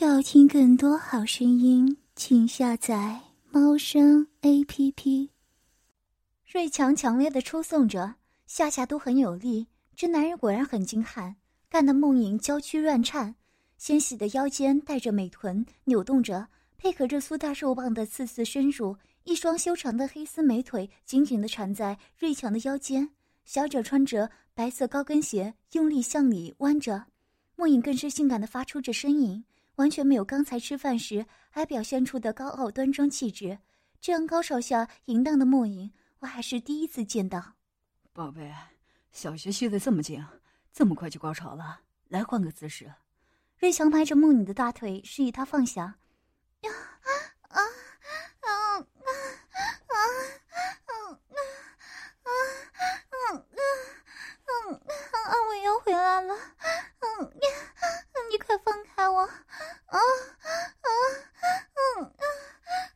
要听更多好声音，请下载猫声 A P P。瑞强强烈的抽送着，下下都很有力。这男人果然很精悍，干得梦影娇躯乱颤，纤细的腰间带着美臀扭动着，配合着粗大肉棒的次次深入，一双修长的黑丝美腿紧紧地缠在瑞强的腰间，小脚穿着白色高跟鞋，用力向里弯着。梦影更是性感的发出着呻吟。完全没有刚才吃饭时还表现出的高傲端庄气质，这样高潮下淫荡的莫影，我还是第一次见到。宝贝，小学吸的这么紧，这么快就高潮了？来换个姿势。瑞强拍着梦影的大腿，示意她放下。呀啊啊啊啊啊啊啊啊啊！我又回来了。嗯呀，你快放开我！啊啊嗯啊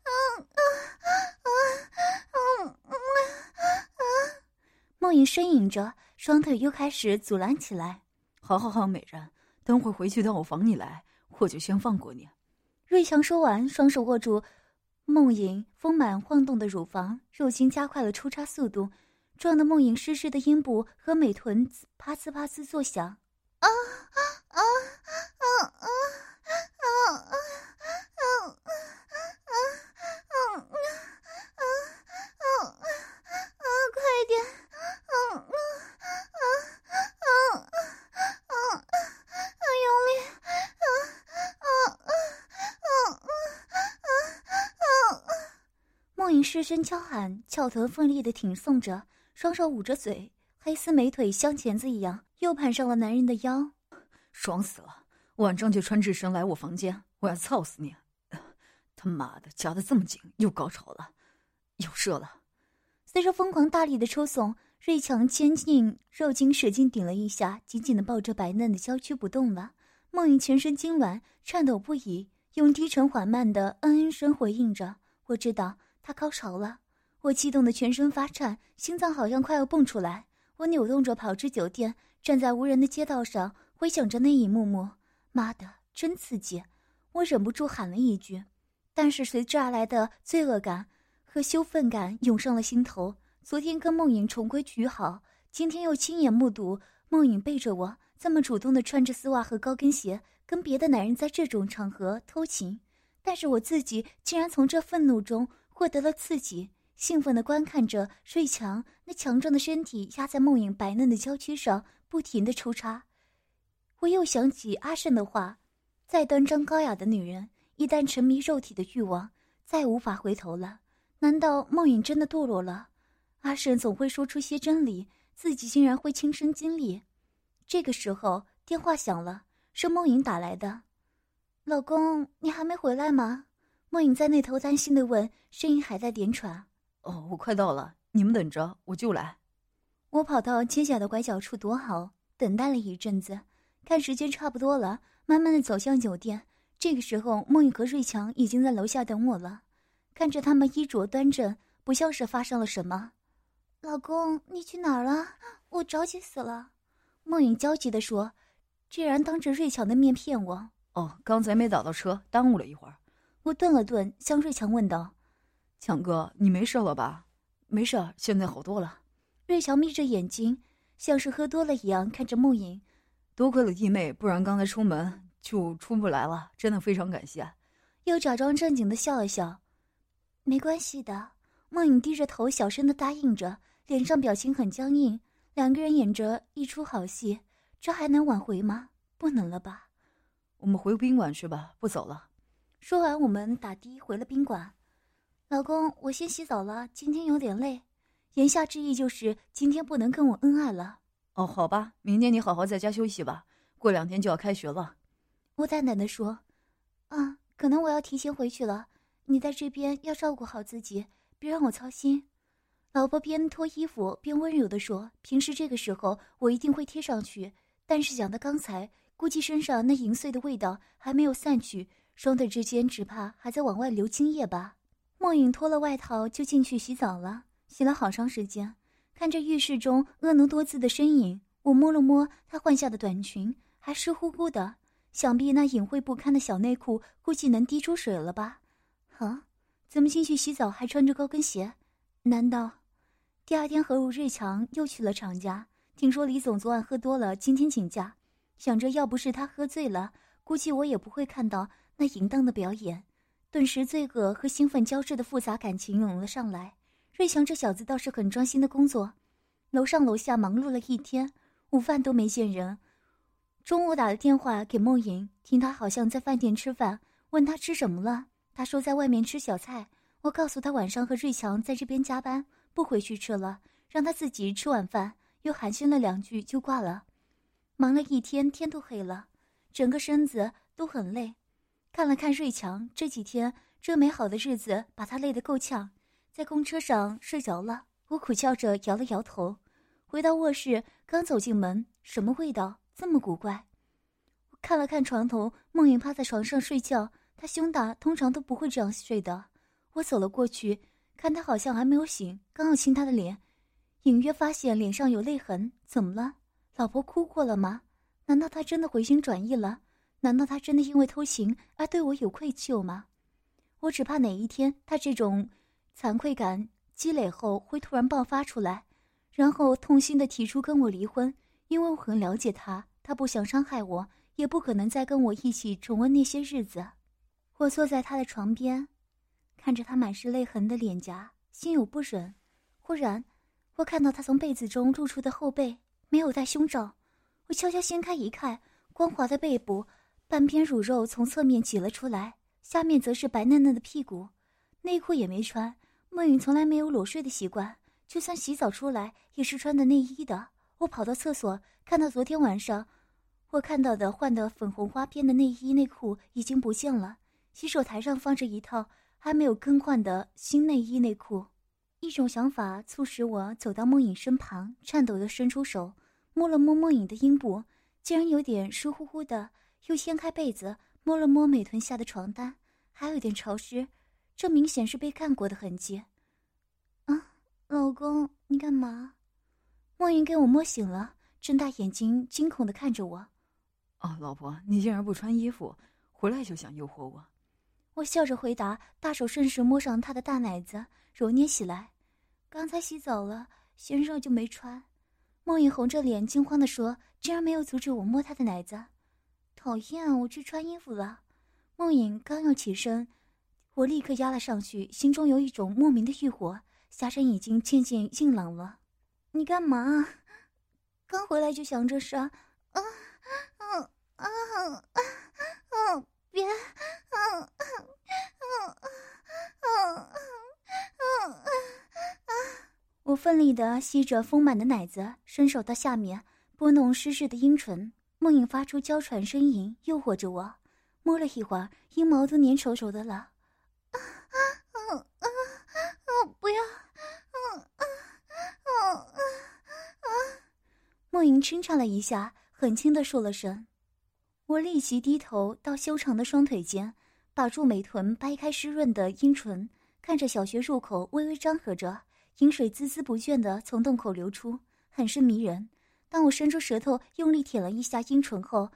啊啊啊啊啊！梦影呻吟着，双腿又开始阻拦起来。好好好，美人，等会回去到我房里来，我就先放过你。瑞强说完，双手握住梦影丰满晃动的乳房，肉心加快了出插速度，撞得梦影湿湿的阴部和美臀啪呲啪呲作响。啊啊啊啊啊啊喊，翘臀奋力的挺送着，双手捂着嘴，黑丝美腿像钳子一样。又攀上了男人的腰，爽死了！晚上就穿这身来我房间，我要操死你！他妈的，夹得这么紧，又高潮了，又射了。随着疯狂大力的抽送，瑞强坚硬肉筋使劲顶了一下，紧紧的抱着白嫩的娇躯不动了。梦影全身痉挛，颤抖不已，用低沉缓慢的嗯嗯声回应着：“我知道他高潮了。”我激动的全身发颤，心脏好像快要蹦出来。我扭动着跑至酒店。站在无人的街道上，回想着那一幕幕，妈的，真刺激！我忍不住喊了一句，但是随之而来的罪恶感和羞愤感涌上了心头。昨天跟梦影重归于好，今天又亲眼目睹梦影背着我这么主动的穿着丝袜和高跟鞋，跟别的男人在这种场合偷情，但是我自己竟然从这愤怒中获得了刺激，兴奋地观看着瑞强那强壮的身体压在梦影白嫩的娇躯上。不停的抽插，我又想起阿胜的话：再端庄高雅的女人，一旦沉迷肉体的欲望，再无法回头了。难道梦影真的堕落了？阿胜总会说出些真理，自己竟然会亲身经历。这个时候，电话响了，是梦影打来的。老公，你还没回来吗？梦影在那头担心的问，声音还在点喘。哦，我快到了，你们等着，我就来。我跑到街角的拐角处躲好，等待了一阵子，看时间差不多了，慢慢的走向酒店。这个时候，梦雨和瑞强已经在楼下等我了。看着他们衣着端正，不像是发生了什么。老公，你去哪儿了？我着急死了。梦雨焦急地说：“居然当着瑞强的面骗我！”哦，刚才没打到车，耽误了一会儿。我顿了顿，向瑞强问道：“强哥，你没事了吧？”“没事，现在好多了。”瑞乔眯着眼睛，像是喝多了一样看着梦影。多亏了弟妹，不然刚才出门就出不来了。真的非常感谢。又假装正经的笑了笑。没关系的。梦影低着头，小声的答应着，脸上表情很僵硬。两个人演着一出好戏，这还能挽回吗？不能了吧？我们回宾馆去吧，不走了。说完，我们打的回了宾馆。老公，我先洗澡了，今天有点累。言下之意就是今天不能跟我恩爱了。哦，好吧，明天你好好在家休息吧。过两天就要开学了。我淡淡的说：“啊，可能我要提前回去了。你在这边要照顾好自己，别让我操心。”老婆边脱衣服边温柔的说：“平时这个时候我一定会贴上去，但是想到刚才，估计身上那淫碎的味道还没有散去，双腿之间只怕还在往外流精液吧。”莫影脱了外套就进去洗澡了。洗了好长时间，看着浴室中婀娜多姿的身影，我摸了摸她换下的短裙，还湿乎乎的，想必那隐晦不堪的小内裤估计能滴出水了吧？啊，怎么进去洗澡还穿着高跟鞋？难道第二天何如瑞强又去了厂家？听说李总昨晚喝多了，今天请假。想着要不是他喝醉了，估计我也不会看到那淫荡的表演。顿时，罪恶和兴奋交织的复杂感情涌了上来。瑞强这小子倒是很专心的工作，楼上楼下忙碌了一天，午饭都没见人。中午打了电话给梦莹，听他好像在饭店吃饭，问他吃什么了。他说在外面吃小菜。我告诉他晚上和瑞强在这边加班，不回去吃了，让他自己吃晚饭。又寒暄了两句就挂了。忙了一天，天都黑了，整个身子都很累。看了看瑞强，这几天这美好的日子把他累得够呛，在公车上睡着了。我苦笑着摇了摇头。回到卧室，刚走进门，什么味道这么古怪？我看了看床头，梦影趴在床上睡觉。她胸大，通常都不会这样睡的。我走了过去，看他好像还没有醒，刚要亲他的脸，隐约发现脸上有泪痕。怎么了？老婆哭过了吗？难道他真的回心转意了？难道他真的因为偷情而对我有愧疚吗？我只怕哪一天他这种惭愧感积累后会突然爆发出来，然后痛心的提出跟我离婚。因为我很了解他，他不想伤害我。也不可能再跟我一起重温那些日子。我坐在他的床边，看着他满是泪痕的脸颊，心有不忍。忽然，我看到他从被子中露出的后背，没有戴胸罩。我悄悄掀开一看，光滑的背部，半边乳肉从侧面挤了出来，下面则是白嫩嫩的屁股。内裤也没穿。梦影从来没有裸睡的习惯，就算洗澡出来也是穿的内衣的。我跑到厕所，看到昨天晚上。我看到的换的粉红花边的内衣内裤已经不见了，洗手台上放着一套还没有更换的新内衣内裤。一种想法促使我走到梦影身旁，颤抖地伸出手摸了摸梦影的阴部，竟然有点湿乎乎的。又掀开被子摸了摸美臀下的床单，还有点潮湿，这明显是被干过的痕迹。啊，老公，你干嘛？梦云给我摸醒了，睁大眼睛惊恐的看着我。哦，老婆，你竟然不穿衣服，回来就想诱惑我？我笑着回答，大手顺势摸上他的大奶子，揉捏起来。刚才洗澡了，嫌热就没穿。梦影红着脸，惊慌地说：“竟然没有阻止我摸他的奶子，讨厌！我去穿衣服了。”梦影刚要起身，我立刻压了上去，心中有一种莫名的欲火，下身已经渐渐硬朗了。你干嘛？刚回来就想这事？啊！啊啊啊啊，别，啊啊啊啊啊啊啊我奋力的吸着丰满的奶子，伸手到下面拨弄湿湿的阴唇。梦影发出娇喘呻吟，诱惑着我。摸了一会儿，阴毛都粘稠稠的了。啊啊啊啊！不要，啊啊啊啊啊。梦莹轻颤了一下。很轻的说了声，我立即低头到修长的双腿间，把住美臀，掰开湿润的阴唇，看着小穴入口微微张合着，饮水孜孜不倦的从洞口流出，很是迷人。当我伸出舌头用力舔了一下阴唇后，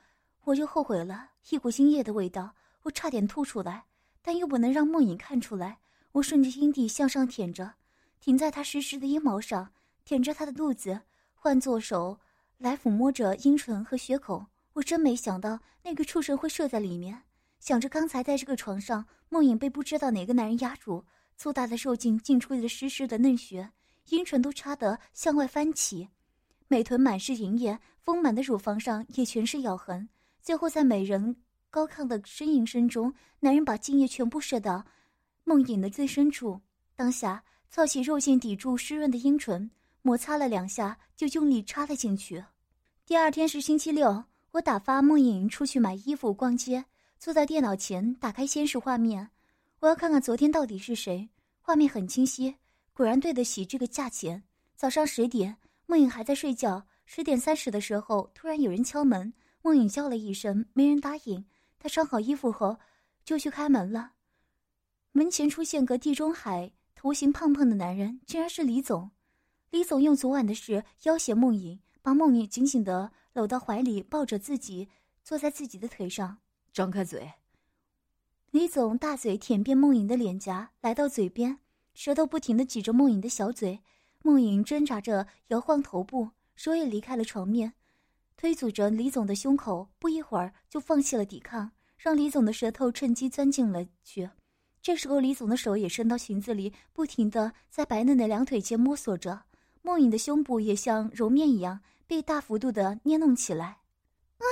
我就后悔了，一股精液的味道，我差点吐出来，但又不能让梦影看出来。我顺着阴蒂向上舔着，停在他湿湿的阴毛上，舔着他的肚子，换作手。来抚摸着阴唇和血口，我真没想到那个畜生会射在里面。想着刚才在这个床上，梦影被不知道哪个男人压住，粗大的受劲进出的湿湿的嫩血，阴唇都插得向外翻起，美臀满是银液，丰满的乳房上也全是咬痕。最后在美人高亢的呻吟声中，男人把精液全部射到梦影的最深处，当下操起肉劲抵住湿润的阴唇。摩擦了两下，就用力插了进去。第二天是星期六，我打发梦影出去买衣服、逛街，坐在电脑前打开监视画面，我要看看昨天到底是谁。画面很清晰，果然对得起这个价钱。早上十点，梦影还在睡觉。十点三十的时候，突然有人敲门，梦影叫了一声，没人答应。她穿好衣服后，就去开门了。门前出现个地中海头型胖胖的男人，竟然是李总。李总用昨晚的事要挟梦影，把梦影紧紧的搂到怀里，抱着自己，坐在自己的腿上，张开嘴。李总大嘴舔遍梦影的脸颊，来到嘴边，舌头不停的挤着梦影的小嘴。梦莹挣扎着摇晃头部，手也离开了床面，推阻着李总的胸口。不一会儿就放弃了抵抗，让李总的舌头趁机钻进了去。这时候，李总的手也伸到裙子里，不停的在白嫩的两腿间摸索着。梦影的胸部也像揉面一样被大幅度的捏弄起来。梦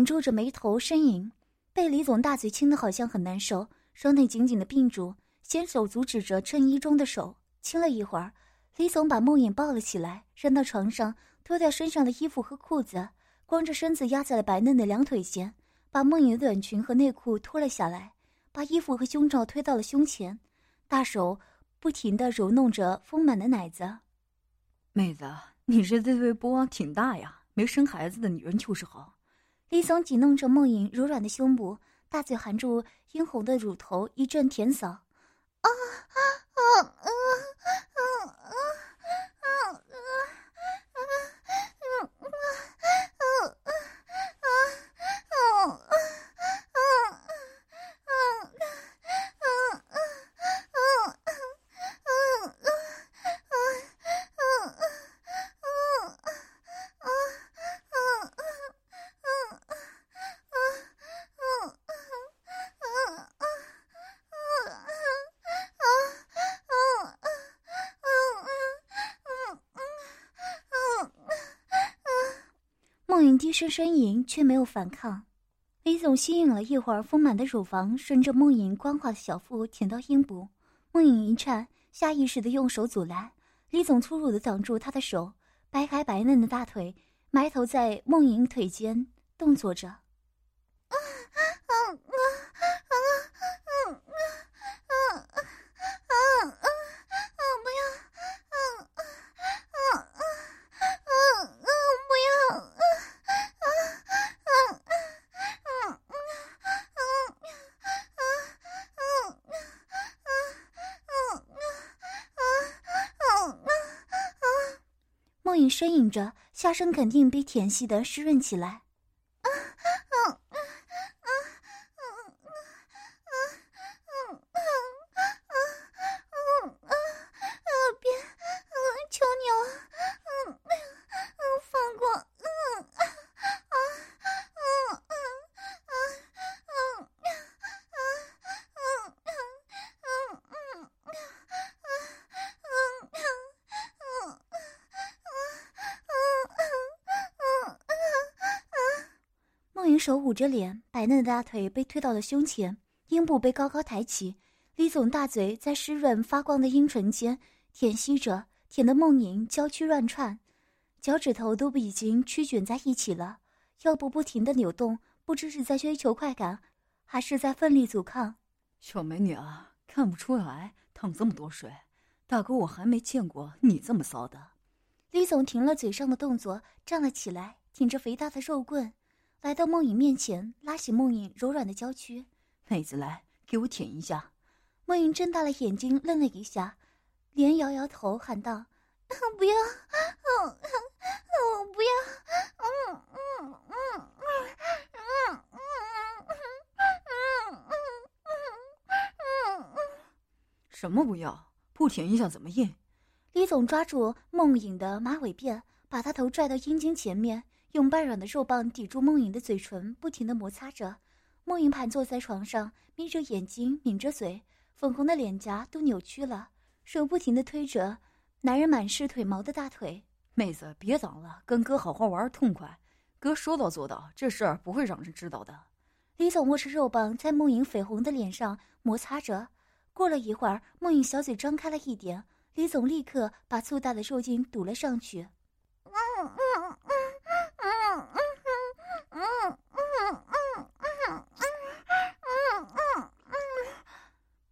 影皱着眉头呻吟，被李总大嘴亲的好像很难受，双腿紧紧的并住，先手阻止着衬衣中的手，亲了一会儿，李总把梦影抱了起来，扔到床上，脱掉身上的衣服和裤子，光着身子压在了白嫩的两腿间，把梦影的短裙和内裤脱了下来，把衣服和胸罩推到了胸前，大手不停的揉弄着丰满的奶子。妹子，你这对波挺大呀，没生孩子的女人就是好。李松挤弄着梦影柔软的胸部，大嘴含住殷红的乳头，一阵甜扫。啊啊啊啊啊啊啊啊啊啊低声呻吟，却没有反抗。李总吸引了一会儿，丰满的乳房顺着梦影光滑的小腹舔到阴部。梦影一颤，下意识的用手阻拦。李总粗鲁的挡住她的手，白白白嫩的大腿，埋头在梦影腿间动作着。花生肯定比舔吸的湿润起来。手捂着脸，白嫩的大腿被推到了胸前，阴部被高高抬起。李总大嘴在湿润发光的阴唇间舔吸着，舔得梦莹娇躯乱窜，脚趾头都已经曲卷在一起了，腰部不停的扭动，不知是在追求快感，还是在奋力阻抗。小美女啊，看不出来淌这么多水，大哥我还没见过你这么骚的。李总停了嘴上的动作，站了起来，挺着肥大的肉棍。来到梦影面前，拉起梦影柔软的娇躯，妹子来，给我舔一下。梦影睁大了眼睛，愣了一下，连摇摇头，喊道：“不要，我不要，嗯嗯嗯嗯嗯嗯嗯嗯什么不要？不舔一下怎么硬？”李总抓住梦影的马尾辫，把她头拽到阴茎前面。用半软的肉棒抵住梦影的嘴唇，不停的摩擦着。梦影盘坐在床上，眯着眼睛，抿着嘴，粉红的脸颊都扭曲了，手不停的推着男人满是腿毛的大腿。妹子，别挡了，跟哥好好玩痛快。哥说到做到，这事儿不会让人知道的。李总握着肉棒在梦影绯红的脸上摩擦着。过了一会儿，梦影小嘴张开了一点，李总立刻把粗大的肉茎堵了上去。嗯嗯嗯嗯嗯嗯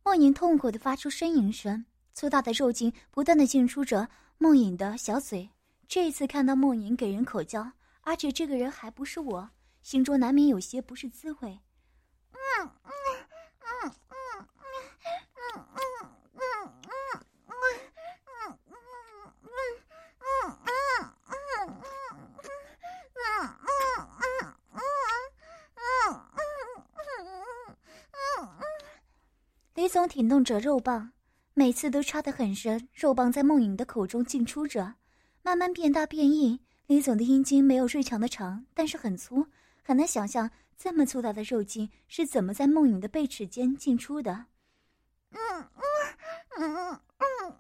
梦影痛苦的发出呻吟声，粗大的肉茎不断的进出着梦影的小嘴。这一次看到梦影给人口交，而且这个人还不是我，心中难免有些不是滋味。嗯嗯李总挺动着肉棒，每次都插得很深，肉棒在梦影的口中进出着，慢慢变大变硬。李总的阴茎没有瑞强的长，但是很粗，很难想象这么粗大的肉茎是怎么在梦影的背齿间进出的。嗯嗯嗯嗯嗯嗯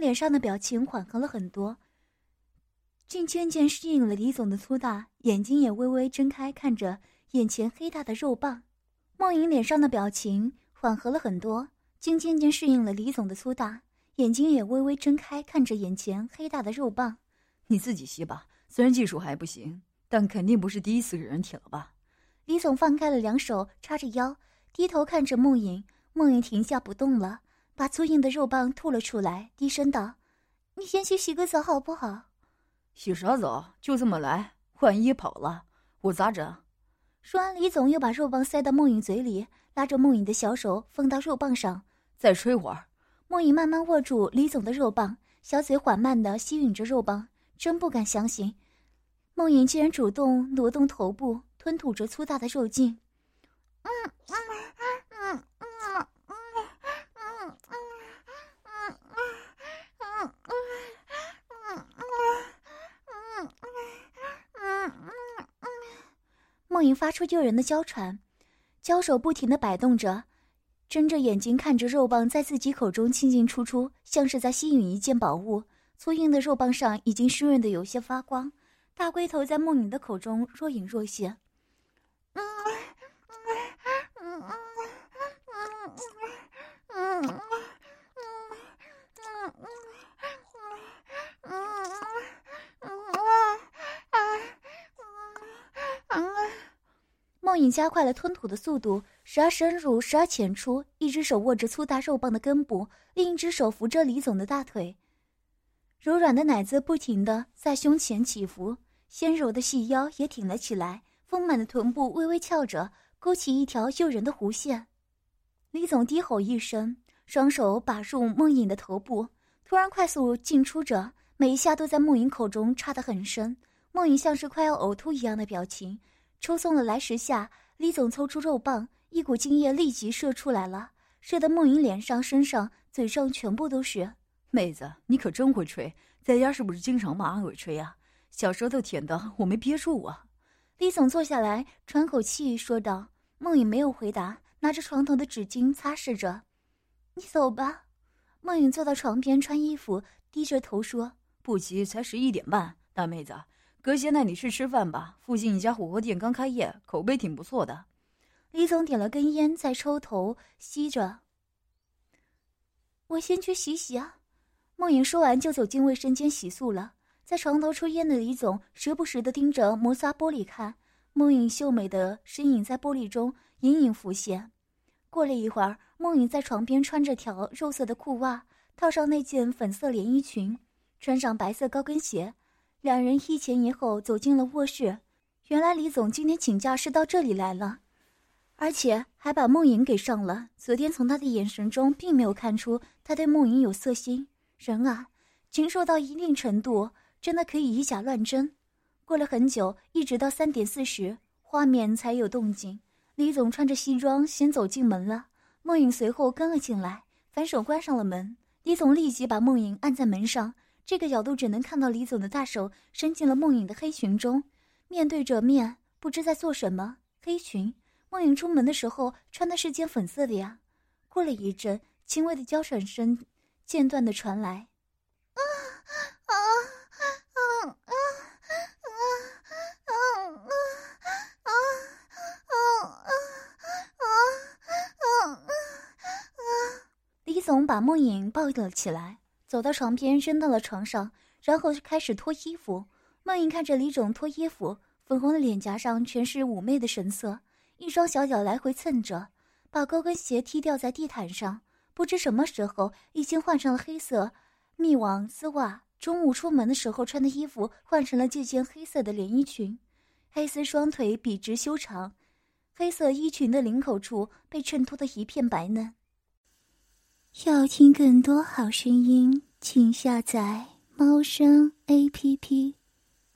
脸上的表情缓和了很多，竟渐渐适应了李总的粗大，眼睛也微微睁开，看着眼前黑大的肉棒。梦莹脸上的表情缓和了很多，竟渐渐适应了李总的粗大，眼睛也微微睁开，看着眼前黑大的肉棒。你自己吸吧，虽然技术还不行，但肯定不是第一次给人舔了吧？李总放开了两手，叉着腰，低头看着梦莹。梦莹停下不动了。把粗硬的肉棒吐了出来，低声道：“你先去洗个澡好不好？”“洗啥澡？就这么来？万一跑了，我咋整？”说完，李总又把肉棒塞到梦影嘴里，拉着梦影的小手放到肉棒上，再吹会儿。梦影慢慢握住李总的肉棒，小嘴缓慢地吸吮着肉棒，真不敢相信，梦影竟然主动挪动头部，吞吐着粗大的肉茎。嗯嗯嗯发出诱人的娇喘，娇手不停的摆动着，睁着眼睛看着肉棒在自己口中进进出出，像是在吸引一件宝物。粗硬的肉棒上已经湿润的有些发光，大龟头在梦莹的口中若隐若现。嗯嗯嗯嗯嗯嗯嗯。梦影加快了吞吐的速度，时而深入，时而浅出。一只手握着粗大肉棒的根部，另一只手扶着李总的大腿，柔软的奶子不停地在胸前起伏，纤柔的细腰也挺了起来，丰满的臀部微微翘着，勾起一条诱人的弧线。李总低吼一声，双手把住梦影的头部，突然快速进出着，每一下都在梦影口中插得很深。梦影像是快要呕吐一样的表情。抽送了来十下，李总抽出肉棒，一股精液立即射出来了，射得梦莹脸上、身上、嘴上全部都是。妹子，你可真会吹，在家是不是经常骂阿伟吹啊？小舌头舔的我没憋住啊！李总坐下来喘口气说道。梦影没有回答，拿着床头的纸巾擦拭着。你走吧。梦影坐到床边穿衣服，低着头说：“不急，才十一点半，大妹子。”哥，先带你去吃饭吧。附近一家火锅店刚开业，口碑挺不错的。李总点了根烟，在抽头吸着。我先去洗洗啊。梦莹说完就走进卫生间洗漱了。在床头抽烟的李总时不时的盯着摩擦玻璃看，梦影秀美的身影在玻璃中隐隐浮现。过了一会儿，梦影在床边穿着条肉色的裤袜，套上那件粉色连衣裙，穿上白色高跟鞋。两人一前一后走进了卧室，原来李总今天请假是到这里来了，而且还把梦莹给上了。昨天从他的眼神中并没有看出他对梦莹有色心。人啊，禽兽到一定程度，真的可以以假乱真。过了很久，一直到三点四十，画面才有动静。李总穿着西装先走进门了，梦影随后跟了进来，反手关上了门。李总立即把梦影按在门上。这个角度只能看到李总的大手伸进了梦影的黑裙中，面对着面，不知在做什么。黑裙，梦影出门的时候穿的是件粉色的呀。过了一阵，轻微的娇喘声间断的传来。啊啊啊啊啊啊啊啊啊啊啊！李总把梦影抱了起来。走到床边，扔到了床上，然后开始脱衣服。梦莹看着李种脱衣服，粉红的脸颊上全是妩媚的神色，一双小脚来回蹭着，把高跟鞋踢掉在地毯上。不知什么时候已经换上了黑色密网丝袜，中午出门的时候穿的衣服换成了这件黑色的连衣裙，黑丝双腿笔直修长，黑色衣裙的领口处被衬托的一片白嫩。要听更多好声音，请下载猫声 A P P。